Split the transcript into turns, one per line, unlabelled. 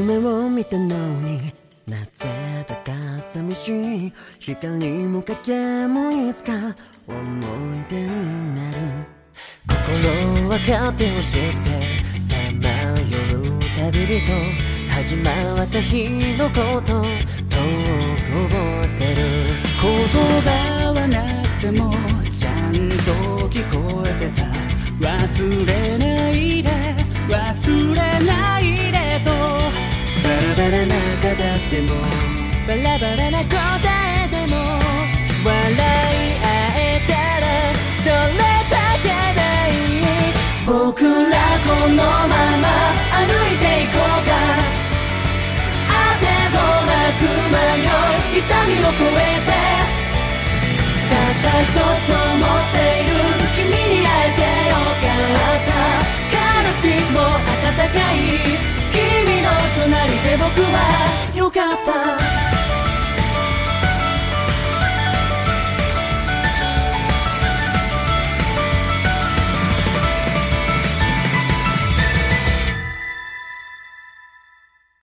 夢を見たのになぜだか寂しい。光も影もいつか思い出になる。心分かってほしくてさまよう旅人。始まった日のことどう覚えてる。
言葉はなくてもちゃんと聞こえてた。忘れ
バラバラな形でもバラバラな答えでも笑い合えたらそれだけでいい。
僕らこのまま歩いていこうか。あてどなく迷い痛みを